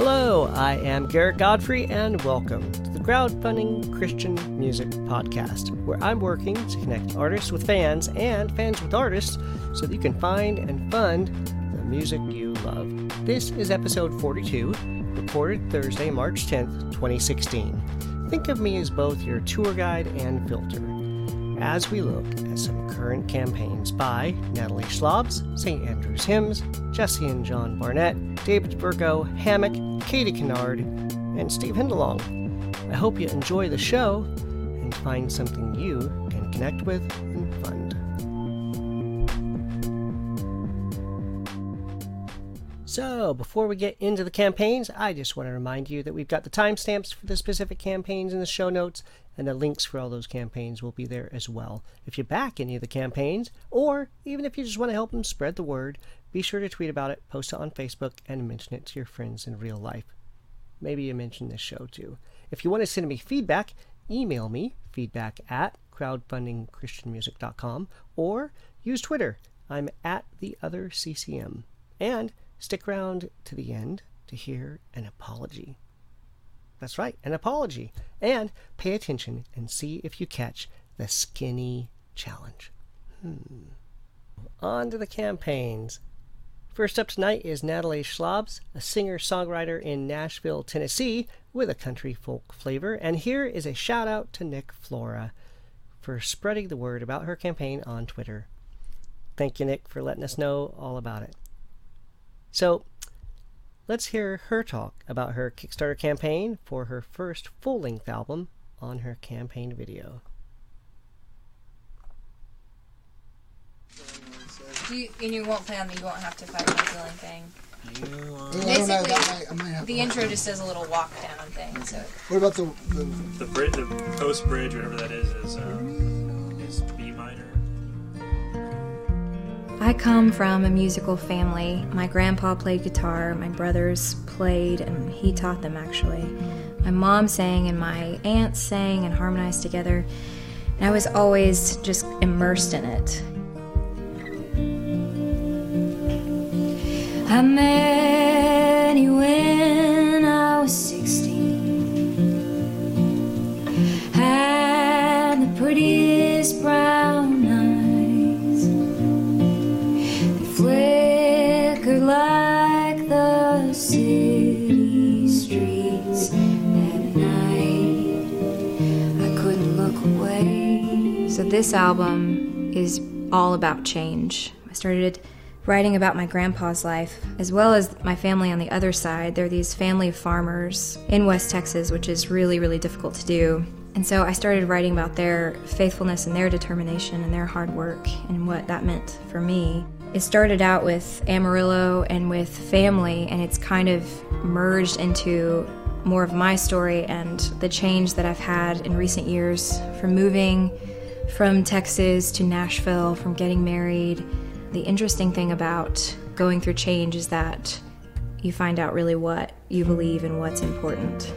Hello, I am Garrett Godfrey, and welcome to the Crowdfunding Christian Music Podcast, where I'm working to connect artists with fans and fans with artists so that you can find and fund the music you love. This is episode 42, recorded Thursday, March 10th, 2016. Think of me as both your tour guide and filter as we look at some current campaigns by Natalie Schlabs, St. Andrew's Hymns, Jesse and John Barnett, David Burgo, Hammock, Katie Kennard, and Steve Hindalong. I hope you enjoy the show and find something you can connect with So, before we get into the campaigns, I just want to remind you that we've got the timestamps for the specific campaigns in the show notes, and the links for all those campaigns will be there as well. If you back any of the campaigns, or even if you just want to help them spread the word, be sure to tweet about it, post it on Facebook, and mention it to your friends in real life. Maybe you mention this show too. If you want to send me feedback, email me feedback at crowdfundingchristianmusic.com or use Twitter. I'm at the other CCM. And Stick around to the end to hear an apology. That's right, an apology. And pay attention and see if you catch the skinny challenge. Hmm. On to the campaigns. First up tonight is Natalie Schlabs, a singer songwriter in Nashville, Tennessee, with a country folk flavor. And here is a shout out to Nick Flora for spreading the word about her campaign on Twitter. Thank you, Nick, for letting us know all about it. So let's hear her talk about her Kickstarter campaign for her first full length album on her campaign video. You, and you won't play on the you won't have to fight the feeling thing. Yeah, Basically, might, I might have The intro just does a little walk down thing. So What about the, the The bridge, the post bridge, whatever that is, is um, is B minor. I come from a musical family. My grandpa played guitar, my brothers played, and he taught them actually. My mom sang, and my aunts sang and harmonized together. And I was always just immersed in it. I met you when I was 16. Had the prettiest brown this album is all about change. I started writing about my grandpa's life, as well as my family on the other side. They're these family farmers in West Texas, which is really, really difficult to do. And so I started writing about their faithfulness and their determination and their hard work and what that meant for me. It started out with Amarillo and with family, and it's kind of merged into more of my story and the change that I've had in recent years from moving from Texas to Nashville, from getting married. The interesting thing about going through change is that you find out really what you believe and what's important.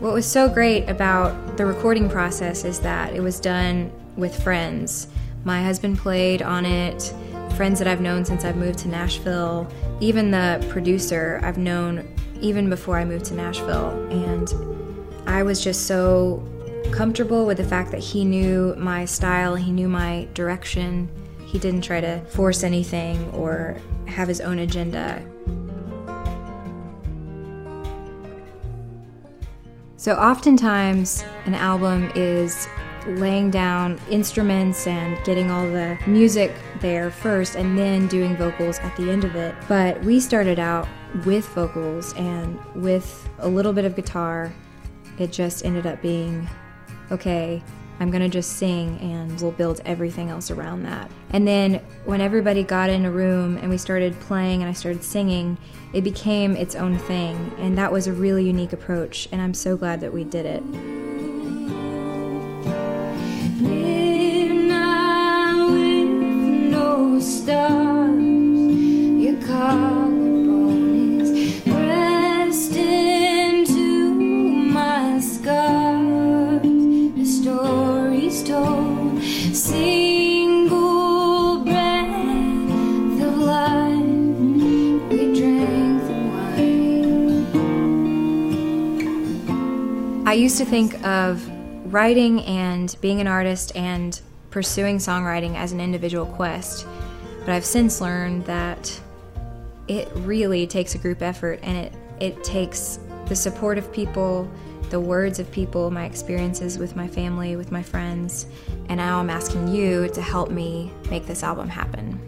What was so great about the recording process is that it was done with friends. My husband played on it, friends that I've known since I've moved to Nashville, even the producer I've known even before I moved to Nashville. And I was just so comfortable with the fact that he knew my style, he knew my direction. He didn't try to force anything or have his own agenda. So, oftentimes, an album is laying down instruments and getting all the music there first and then doing vocals at the end of it. But we started out with vocals and with a little bit of guitar. It just ended up being okay, I'm gonna just sing and we'll build everything else around that. And then when everybody got in a room and we started playing and I started singing, it became its own thing. And that was a really unique approach, and I'm so glad that we did it. With no I used to think of writing and being an artist and pursuing songwriting as an individual quest, but I've since learned that it really takes a group effort and it, it takes the support of people the words of people, my experiences with my family, with my friends, and now I'm asking you to help me make this album happen.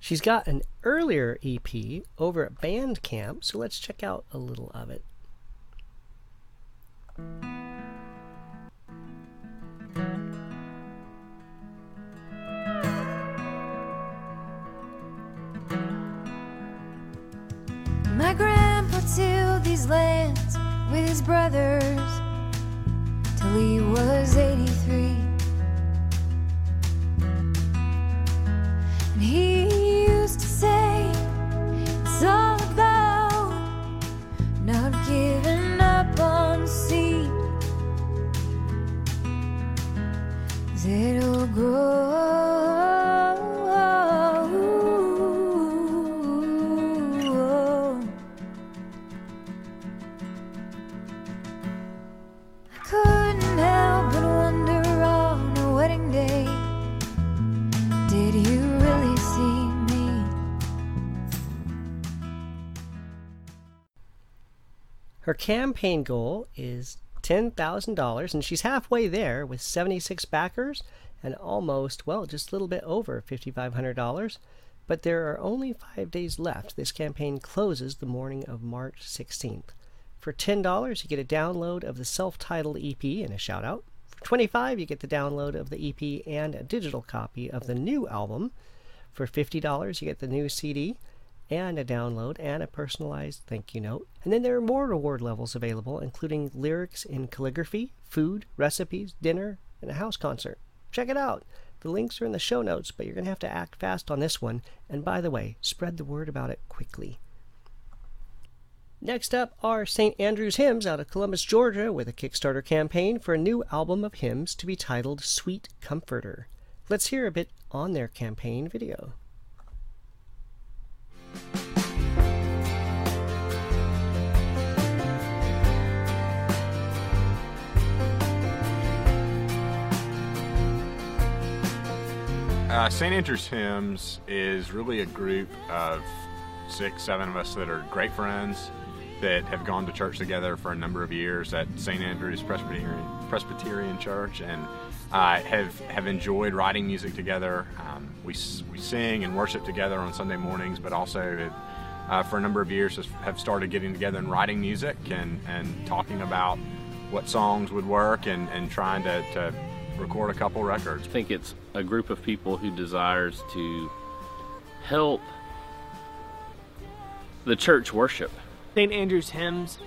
She's got an earlier EP over at Bandcamp, so let's check out a little of it. Lands with his brothers till he was 83. Her campaign goal is $10,000, and she's halfway there with 76 backers and almost, well, just a little bit over $5,500. But there are only five days left. This campaign closes the morning of March 16th. For $10, you get a download of the self titled EP and a shout out. For 25, you get the download of the EP and a digital copy of the new album. For $50, you get the new CD and a download and a personalized thank you note. And then there are more reward levels available, including lyrics in calligraphy, food, recipes, dinner, and a house concert. Check it out. The links are in the show notes, but you're going to have to act fast on this one. And by the way, spread the word about it quickly. Next up are St. Andrew's Hymns out of Columbus, Georgia, with a Kickstarter campaign for a new album of hymns to be titled Sweet Comforter. Let's hear a bit on their campaign video. Uh, St. Andrew's Hymns is really a group of six, seven of us that are great friends that have gone to church together for a number of years at St. Andrew's Presbyterian, Presbyterian Church and uh, have, have enjoyed writing music together. Um, we, we sing and worship together on Sunday mornings, but also uh, for a number of years have started getting together and writing music and, and talking about what songs would work and, and trying to, to record a couple records. I think it's a group of people who desires to help the church worship. St. Andrew's Hymns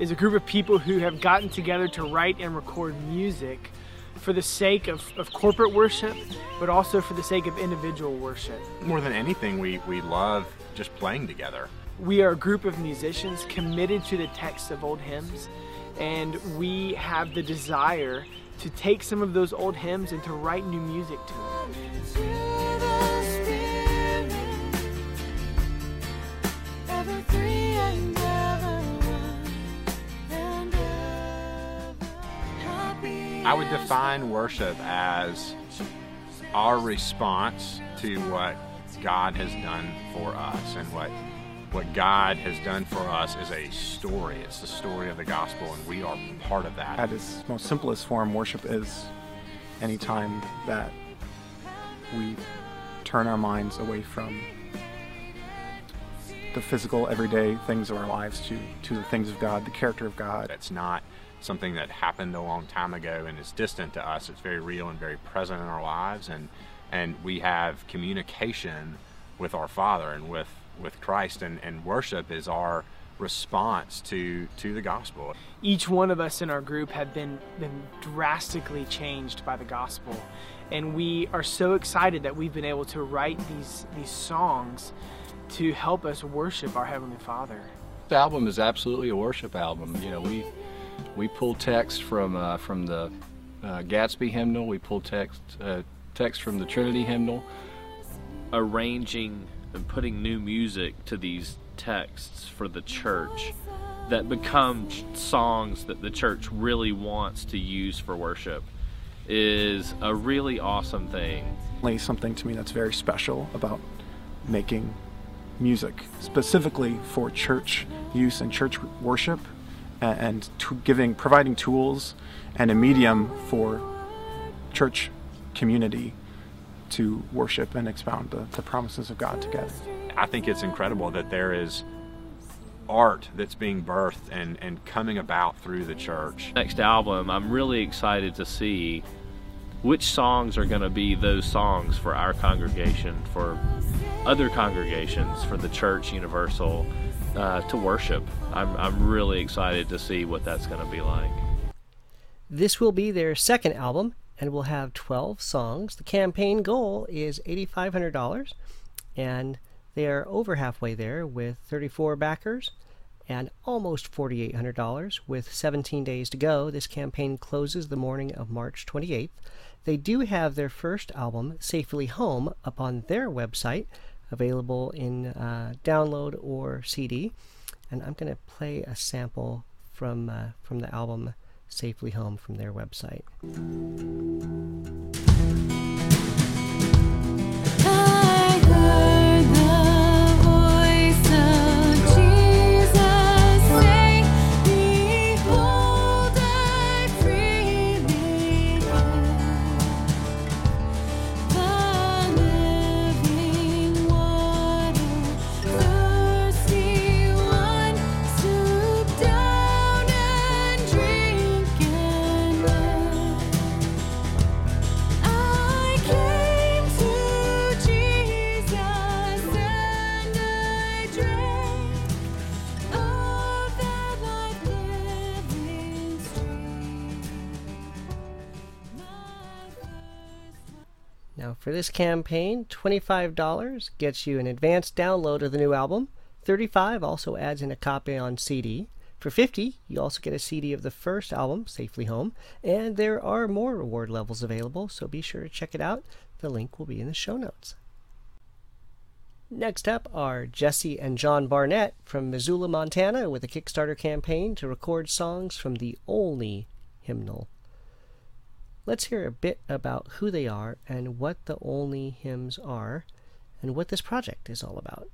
is a group of people who have gotten together to write and record music for the sake of, of corporate worship, but also for the sake of individual worship. More than anything, we, we love just playing together. We are a group of musicians committed to the text of old hymns, and we have the desire to take some of those old hymns and to write new music to them. I would define worship as our response to what God has done for us and what what God has done for us is a story. It's the story of the gospel and we are part of that. At its most simplest form, worship is any time that we turn our minds away from the physical, everyday things of our lives to, to the things of God, the character of God. It's not something that happened a long time ago and is distant to us. It's very real and very present in our lives and and we have communication with our Father and with with Christ and, and worship is our response to to the gospel. Each one of us in our group have been been drastically changed by the gospel, and we are so excited that we've been able to write these these songs to help us worship our heavenly Father. This album is absolutely a worship album. You know, we we pull text from uh, from the uh, Gadsby hymnal. We pull text uh, text from the Trinity hymnal. Arranging and putting new music to these texts for the church that become songs that the church really wants to use for worship is a really awesome thing. Something to me that's very special about making music specifically for church use and church worship and, and to giving providing tools and a medium for church community to worship and expound the, the promises of God together. I think it's incredible that there is art that's being birthed and, and coming about through the church. Next album, I'm really excited to see which songs are going to be those songs for our congregation, for other congregations, for the church universal uh, to worship. I'm, I'm really excited to see what that's going to be like. This will be their second album and will have 12 songs. The campaign goal is $8,500 and they are over halfway there with 34 backers and almost $4,800 with 17 days to go. This campaign closes the morning of March 28th. They do have their first album, Safely Home, up on their website, available in uh, download or CD. And I'm going to play a sample from uh, from the album Safely Home from their website. This campaign, $25 gets you an advanced download of the new album. 35 also adds in a copy on CD. For 50, you also get a CD of the first album, Safely Home, and there are more reward levels available, so be sure to check it out. The link will be in the show notes. Next up are Jesse and John Barnett from Missoula, Montana, with a Kickstarter campaign to record songs from the Olney hymnal. Let's hear a bit about who they are and what the Olney hymns are and what this project is all about.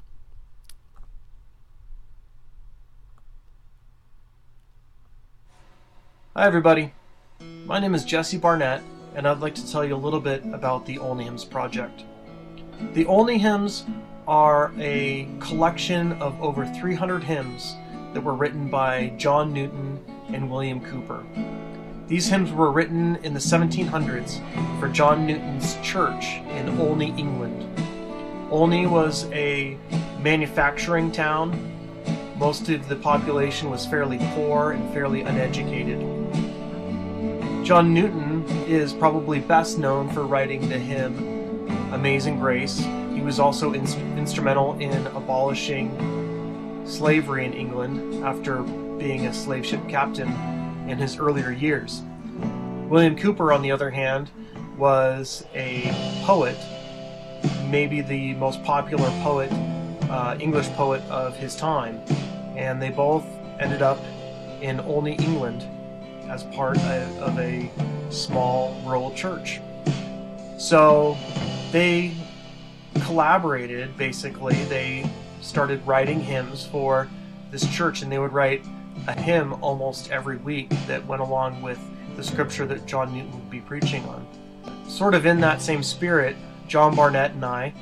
Hi, everybody. My name is Jesse Barnett, and I'd like to tell you a little bit about the Olney Hymns Project. The Olney Hymns are a collection of over 300 hymns that were written by John Newton and William Cowper. These hymns were written in the 1700s for John Newton's church in Olney, England. Olney was a manufacturing town. Most of the population was fairly poor and fairly uneducated. John Newton is probably best known for writing the hymn Amazing Grace. He was also ins- instrumental in abolishing slavery in England after being a slave ship captain in his earlier years. William Cowper, on the other hand, was a poet, maybe the most popular poet, uh, English poet of his time, and they both ended up in Olney, England, as part of, of a small rural church. So they collaborated basically. They started writing hymns for this church, and they would write a hymn almost every week that went along with the scripture that John Newton would be preaching on. Sort of in that same spirit, John Barnett and I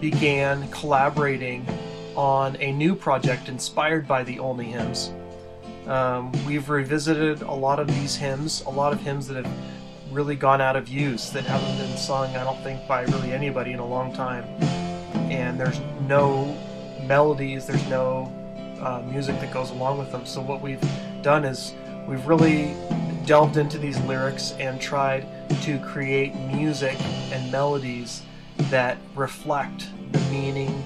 began collaborating on a new project inspired by the Olney hymns. Um, we've revisited a lot of these hymns, a lot of hymns that have really gone out of use, that haven't been sung, I don't think, by really anybody in a long time. And there's no melodies, there's no uh, music that goes along with them. So, what we've done is we've really delved into these lyrics and tried to create music and melodies that reflect the meaning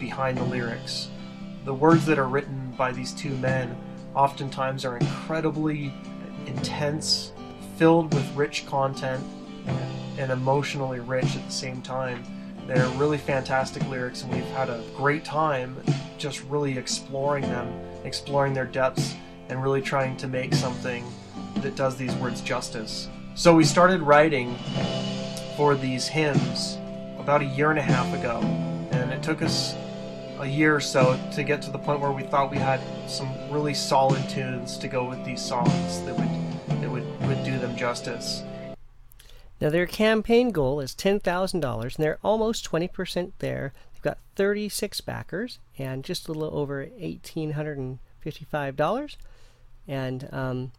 behind the lyrics. The words that are written by these two men oftentimes are incredibly intense, filled with rich content, and emotionally rich at the same time. They're really fantastic lyrics, and we've had a great time just really exploring them, exploring their depths, and really trying to make something that does these words justice. So we started writing for these hymns about a year and a half ago, and it took us a year or so to get to the point where we thought we had some really solid tunes to go with these songs that would that would, would do them justice. Now, their campaign goal is $10,000, and they're almost 20% there. They've got 36 backers and just a little over $1,855. And um,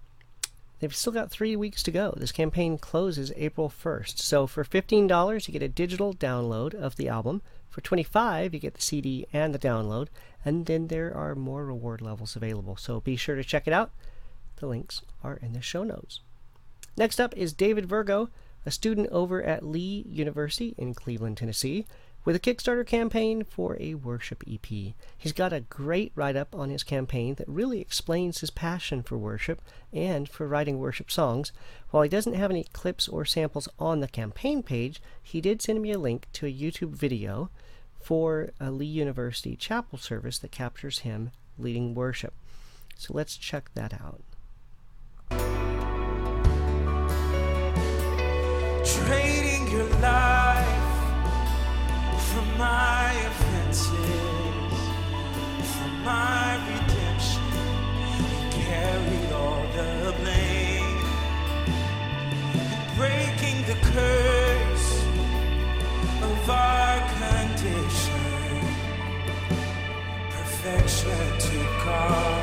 they've still got three weeks to go. This campaign closes April 1st. So for $15, you get a digital download of the album. For 25 you get the CD and the download. And then there are more reward levels available. So be sure to check it out. The links are in the show notes. Next up is David Virgo, a student over at Lee University in Cleveland, Tennessee, with a Kickstarter campaign for a worship EP. He's got a great write up on his campaign that really explains his passion for worship and for writing worship songs. While he doesn't have any clips or samples on the campaign page, he did send me a link to a YouTube video for a Lee University chapel service that captures him leading worship. So let's check that out. Your life for my offenses, for my redemption. You carried all the blame, breaking the curse of our condition. Perfection took our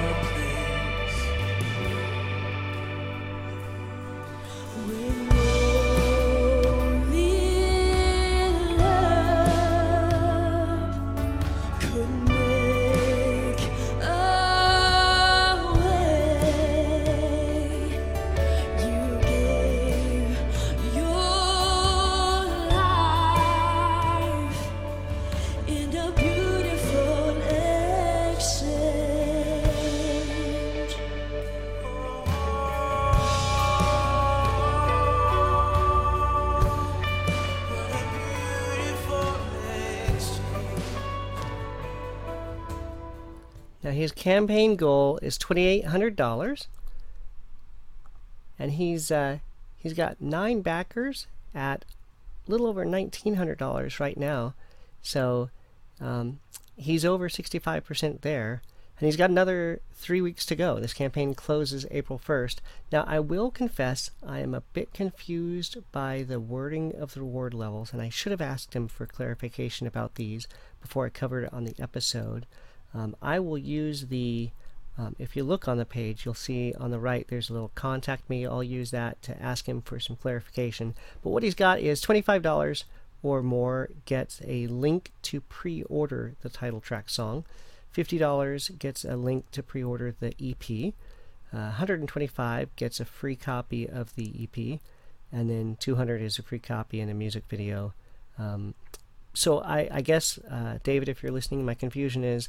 his campaign goal is twenty eight hundred dollars, and he's uh, he's got nine backers at a little over nineteen hundred dollars right now, so um, he's over sixty five percent there, and he's got another three weeks to go. This campaign closes April first. Now I will confess I am a bit confused by the wording of the reward levels, and I should have asked him for clarification about these before I covered it on the episode. Um, I will use the, um, if you look on the page, you'll see on the right there's a little contact me. I'll use that to ask him for some clarification. But what he's got is $25 or more gets a link to pre order the title track song, $50 gets a link to pre order the EP, uh, 125 gets a free copy of the EP, and then 200 is a free copy and a music video. Um, so I, I guess, uh, David, if you're listening, my confusion is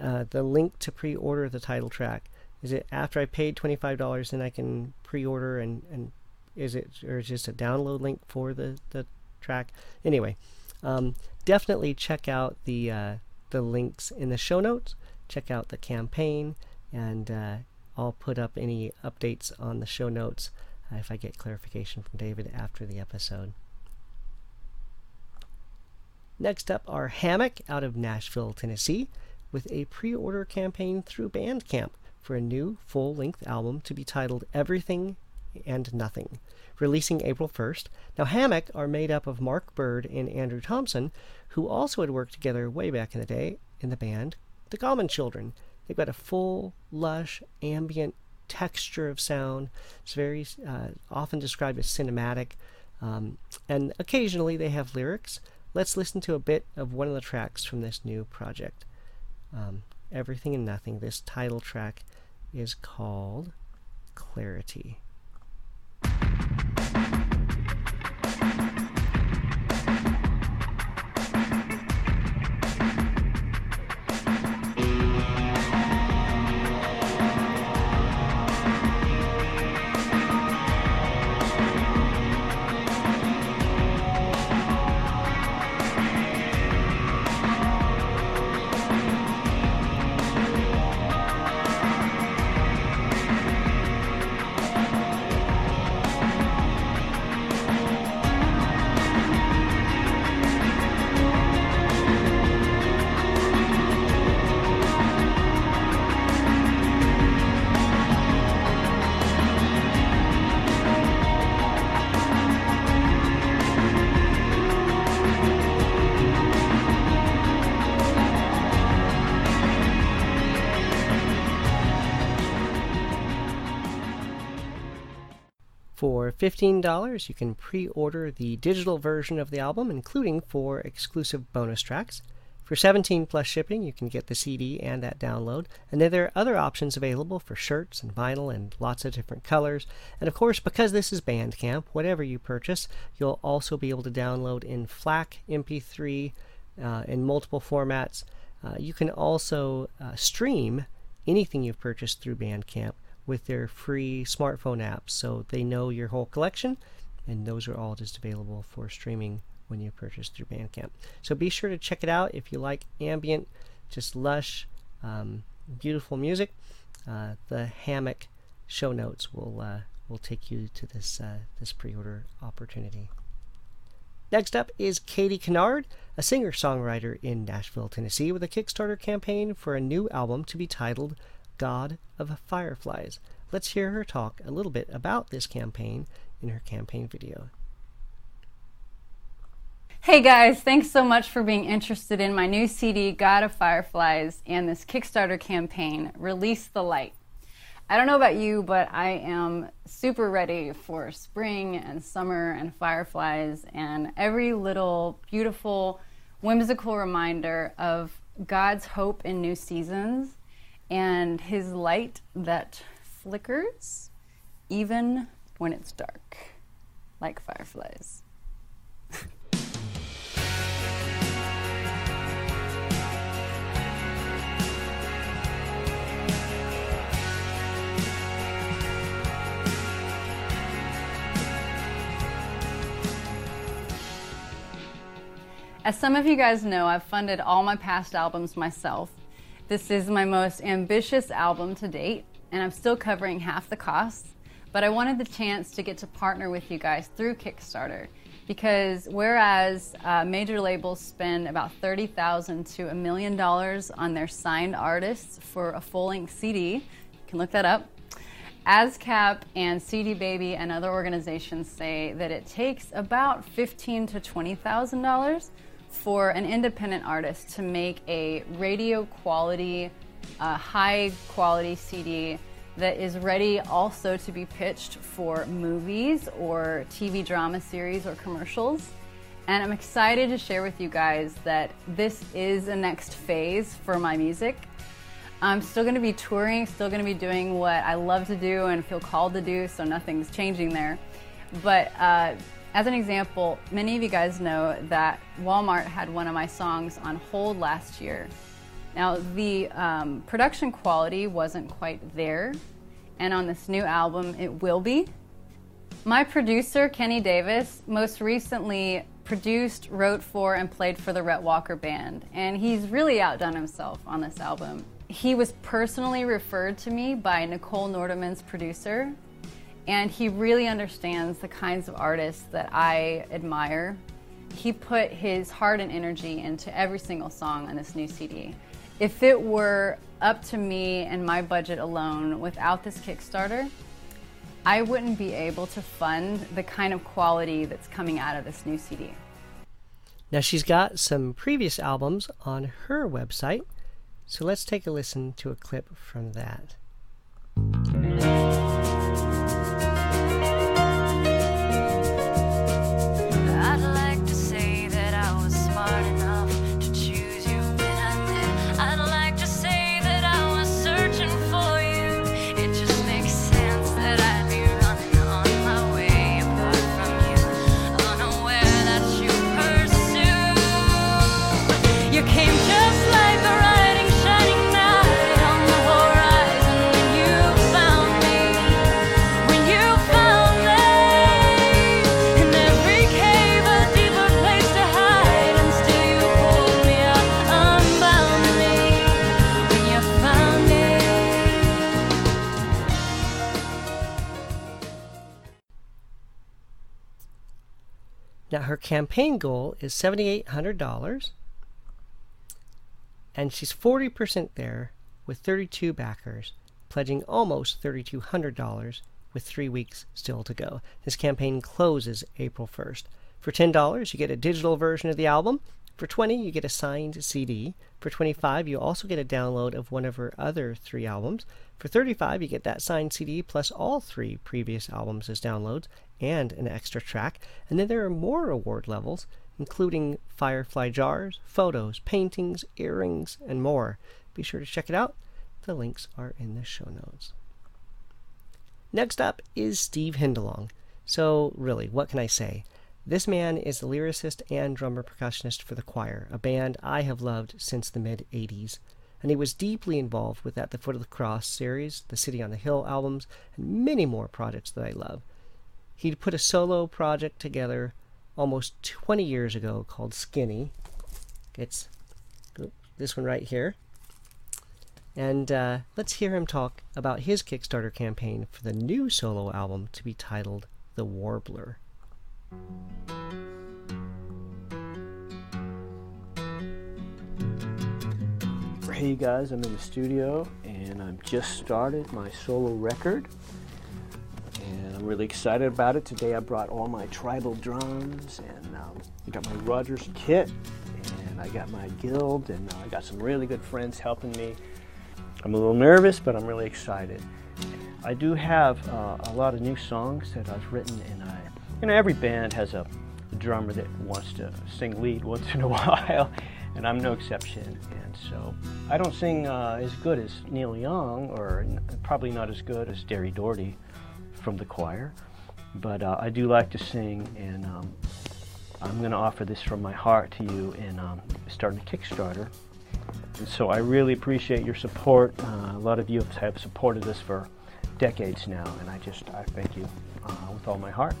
uh, the link to pre-order the title track. Is it after I paid twenty five dollars, then I can pre-order, and, and is it or is it just a download link for the, the track? Anyway, um, definitely check out the uh, the links in the show notes. Check out the campaign, and uh, I'll put up any updates on the show notes uh, if I get clarification from David after the episode. Next up are Hammock out of Nashville, Tennessee, with a pre order campaign through Bandcamp for a new full length album to be titled Everything and Nothing, releasing April 1st. Now, Hammock are made up of Marc Byrd and Andrew Thompson, who also had worked together way back in the day in the band The Common Children. They've got a full, lush, ambient texture of sound. It's very uh, often described as cinematic, um, and occasionally they have lyrics. Let's listen to a bit of one of the tracks from this new project. Um, Everything and Nothing. This title track is called Clarity. $15, you can pre order the digital version of the album, including four exclusive bonus tracks. For 17 plus shipping, you can get the CD and that download. And then there are other options available for shirts and vinyl and lots of different colors. And of course, because this is Bandcamp, whatever you purchase, you'll also be able to download in FLAC, MP3, uh, in multiple formats. Uh, you can also uh, stream anything you've purchased through Bandcamp with their free smartphone apps so they know your whole collection, and those are all just available for streaming when you purchase through Bandcamp. So be sure to check it out if you like ambient, just lush, um, beautiful music. Uh, the hammock show notes will uh, will take you to this uh, this pre-order opportunity. Next up is Katie Kennard, a singer songwriter in Nashville, Tennessee, with a Kickstarter campaign for a new album to be titled God of Fireflies. Let's hear her talk a little bit about this campaign in her campaign video. Hey guys, thanks so much for being interested in my new CD, God of Fireflies, and this Kickstarter campaign, Release the Light. I don't know about you, but I am super ready for spring and summer and fireflies and every little beautiful, whimsical reminder of God's hope in new seasons and His light that flickers even when it's dark, like fireflies. As some of you guys know, I've funded all my past albums myself. This is my most ambitious album to date, and I'm still covering half the costs. But I wanted the chance to get to partner with you guys through Kickstarter because whereas uh, major labels spend about thirty thousand to a million dollars on their signed artists for a full-length CD, you can look that up. ASCAP and CD Baby and other organizations say that it takes about fifteen to twenty thousand dollars for an independent artist to make a radio quality, uh, high quality CD that is ready also to be pitched for movies or TV drama series or commercials. And I'm excited to share with you guys that this is the next phase for my music. I'm still going to be touring, still going to be doing what I love to do and feel called to do, so nothing's changing there. But uh, as an example, many of you guys know that Walmart had one of my songs on hold last year. Now, the um, production quality wasn't quite there, and on this new album, it will be. My producer, Kenny Davis, most recently produced, wrote for, and played for the Rhett Walker Band, and he's really outdone himself on this album. He was personally referred to me by Nichole Nordeman's producer, and he really understands the kinds of artists that I admire. He put his heart and energy into every single song on this new CD. If it were up to me and my budget alone without this Kickstarter, I wouldn't be able to fund the kind of quality that's coming out of this new CD. Now, she's got some previous albums on her website, so let's take a listen to a clip from that. Her campaign goal is $7,800, and she's 40% there with 32 backers, pledging almost $3,200 with three weeks still to go. This campaign closes April 1st. For $10, you get a digital version of the album For 20, you get a signed CD. For 25, you also get a download of one of her other three albums. For 35, you get that signed CD plus all three previous albums as downloads and an extra track. And then there are more award levels, including Firefly jars, photos, paintings, earrings, and more. Be sure to check it out. The links are in the show notes. Next up is Steve Hindalong. So, really, what can I say? This man is the lyricist and drummer percussionist for The Choir, a band I have loved since the mid 80s. And he was deeply involved with At the Foot of the Cross series, the City on the Hill albums, and many more projects that I love. He'd put a solo project together almost 20 years ago called Skinny. It's this one right here. And uh, let's hear him talk about his Kickstarter campaign for the new solo album to be titled The Warbler. Hey guys, I'm in the studio and I've just started my solo record. And I'm really excited about it. Today I brought all my tribal drums and um, I got my Rogers kit and I got my guild and uh, I got some really good friends helping me. I'm a little nervous, but I'm really excited. I do have uh, a lot of new songs that I've written and I, you know, every band has a drummer that wants to sing lead once in a while and I'm no exception. And so I don't sing uh, as good as Neil Young, or n- probably not as good as Derri Daugherty from the choir, but uh, I do like to sing, and um, I'm going to offer this from my heart to you in um, starting a Kickstarter. And so I really appreciate your support. Uh, a lot of you have supported us for decades now, and I just I thank you uh, with all my heart.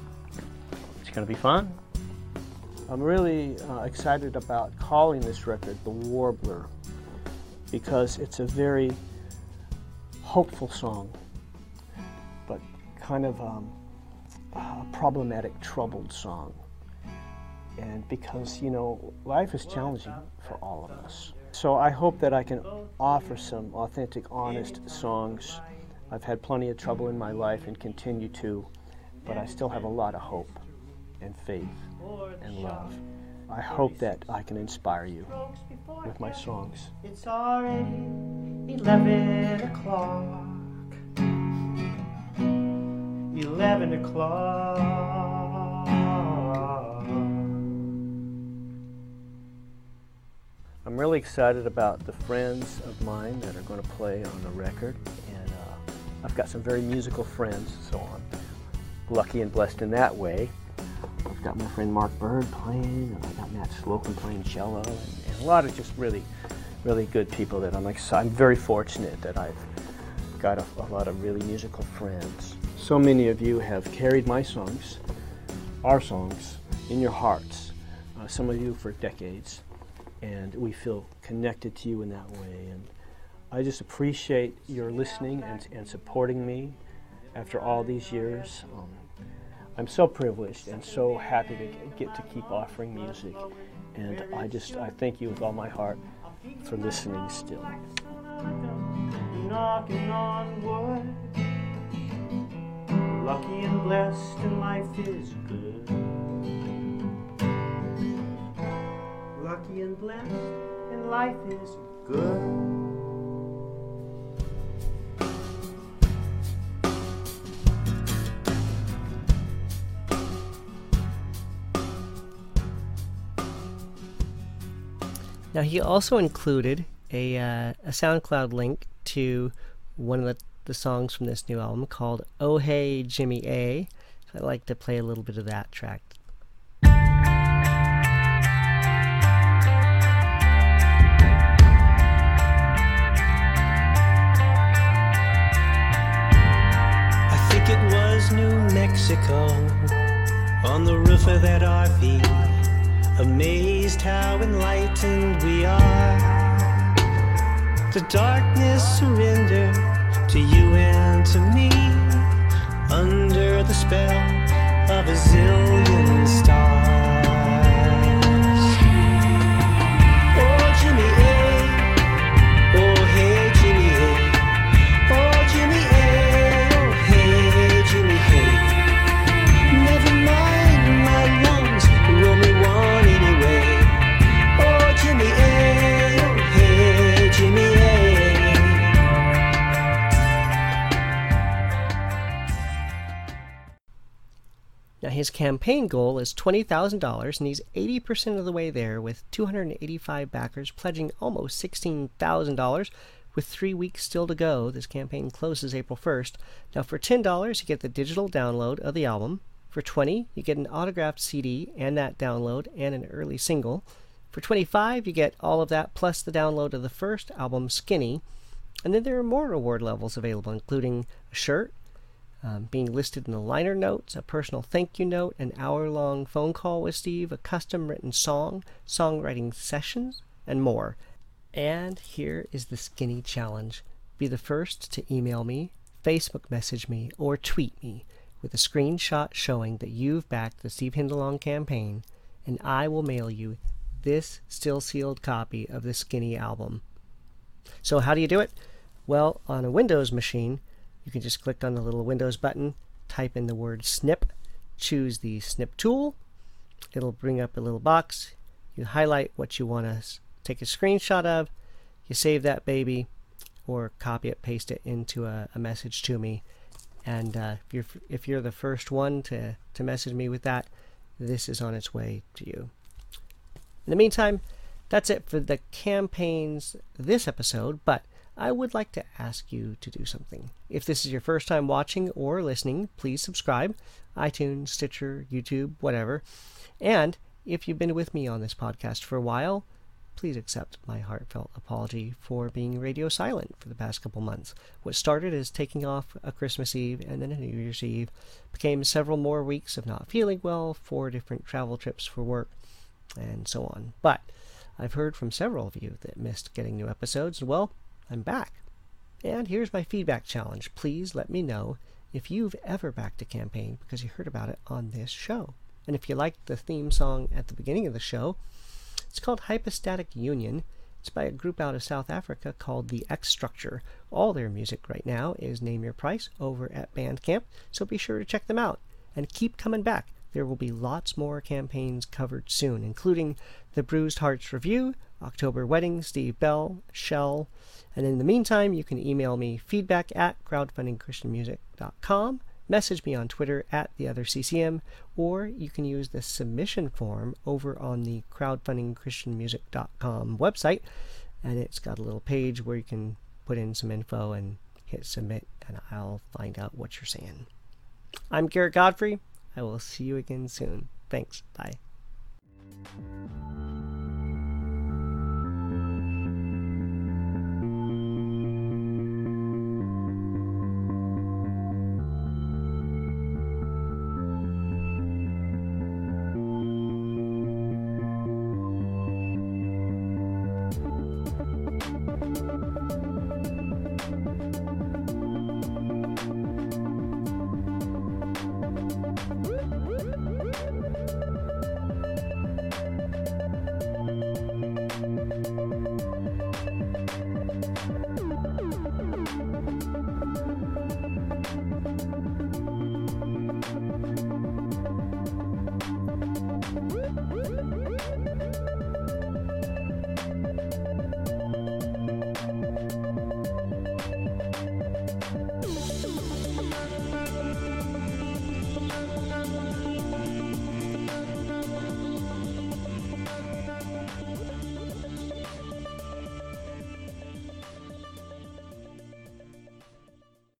It's going to be fun. I'm really uh, excited about calling this record The Warbler because it's a very hopeful song, but kind of um, a problematic, troubled song. And because, you know, life is challenging for all of us. So I hope that I can offer some authentic, honest songs. I've had plenty of trouble in my life and continue to, but I still have a lot of hope and faith and love. I hope that I can inspire you with my songs. It's already 11 o'clock. 11 o'clock. I'm really excited about the friends of mine that are going to play on the record, and uh, I've got some very musical friends, so I'm lucky and blessed in that way. Got my friend Marc Byrd playing, and I got Matt Slocum playing cello, and, and a lot of just really, really good people that I'm like. so I'm very fortunate that I've got a, a lot of really musical friends. So many of you have carried my songs, our songs, in your hearts. Uh, some of you for decades, and we feel connected to you in that way. And I just appreciate your listening and, and supporting me after all these years. Um, I'm so privileged and so happy to get to keep offering music. And I just, I thank you with all my heart for listening still. Knocking on wood. Lucky and blessed, and life is good. Lucky and blessed, and life is good. Now, he also included a, uh, a SoundCloud link to one of the, the songs from this new album called Oh Hey Jimmy A. So I'd like to play a little bit of that track. I think it was New Mexico on the roof of that RV. Amazed how enlightened we are. The darkness surrendered to you and to me under the spell of a zillion stars. Campaign goal is $20,000, and he's 80% of the way there with 285 backers pledging almost $16,000. With three weeks still to go, this campaign closes April 1st. Now, for $10, you get the digital download of the album. For 20 you get an autographed CD and that download and an early single. For 25 you get all of that plus the download of the first album, Skinny. And then there are more reward levels available, including a shirt, um, being listed in the liner notes, a personal thank you note, an hour long phone call with Steve, a custom written song, songwriting sessions, and more. And here is the Skinny Challenge. Be the first to email me, Facebook message me, or tweet me with a screenshot showing that you've backed the Steve Hindalong campaign, and I will mail you this still sealed copy of the Skinny album. So, how do you do it? Well, on a Windows machine, you can just click on the little Windows button, type in the word snip, choose the snip tool. It'll bring up a little box. You highlight what you want to take a screenshot of. You save that baby, or copy it, paste it into a, a message to me. And uh, if you're if you're the first one to to message me with that, this is on its way to you. In the meantime, that's it for the campaigns this episode. But I would like to ask you to do something. If this is your first time watching or listening, please subscribe. iTunes, Stitcher, YouTube, whatever. And if you've been with me on this podcast for a while, please accept my heartfelt apology for being radio silent for the past couple months. What started as taking off a Christmas Eve and then a New Year's Eve became several more weeks of not feeling well, four different travel trips for work, and so on. But I've heard from several of you that missed getting new episodes, well, I'm back. And here's my feedback challenge. Please let me know if you've ever backed a campaign because you heard about it on this show. And if you liked the theme song at the beginning of the show, it's called Hypostatic Union. It's by a group out of South Africa called the X Structure. All their music right now is Name Your Price over at Bandcamp, so be sure to check them out. And keep coming back. There will be lots more campaigns covered soon, including the Bruised Hearts Review, October Wedding, Steve Bell, Shell, and in the meantime, you can email me feedback at crowdfundingchristianmusic.com, message me on Twitter at the other CCM, or you can use the submission form over on the crowdfundingchristianmusic.com website, and it's got a little page where you can put in some info and hit submit, and I'll find out what you're saying. I'm Garrett Godfrey. I will see you again soon. Thanks. Bye.